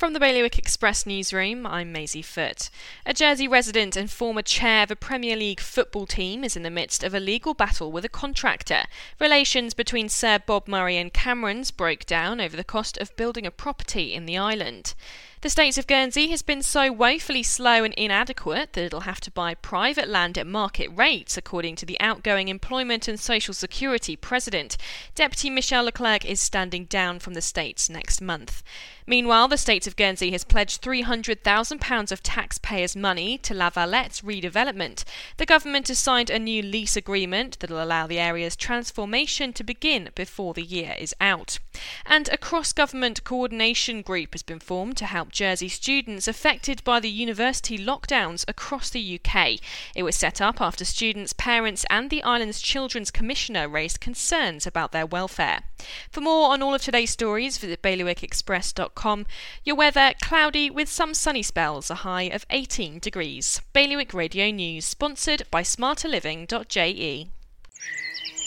From the Bailiwick Express newsroom, I'm Maisie Foote. A Jersey resident and former chair of a Premier League football team is in the midst of a legal battle with a contractor. Relations between Sir Bob Murray and Camerons broke down over the cost of building a property in the island. The state of Guernsey has been so woefully slow and inadequate that it'll have to buy private land at market rates, according to the outgoing Employment and Social Security President. Deputy Michelle Le Clerc is standing down from the states next month. Meanwhile, the state of Guernsey has pledged £300,000 of taxpayers' money to La Vallette redevelopment. The government has signed a new lease agreement that will allow the area's transformation to begin before the year is out. And a cross government coordination group has been formed to help Jersey students affected by the university lockdowns across the UK. It was set up after students, parents, and the island's Children's Commissioner raised concerns about their welfare. For more on all of today's stories, visit bailiwickexpress.com. Your weather cloudy with some sunny spells, a high of 18 degrees. Bailiwick Radio News, sponsored by smarterliving.je.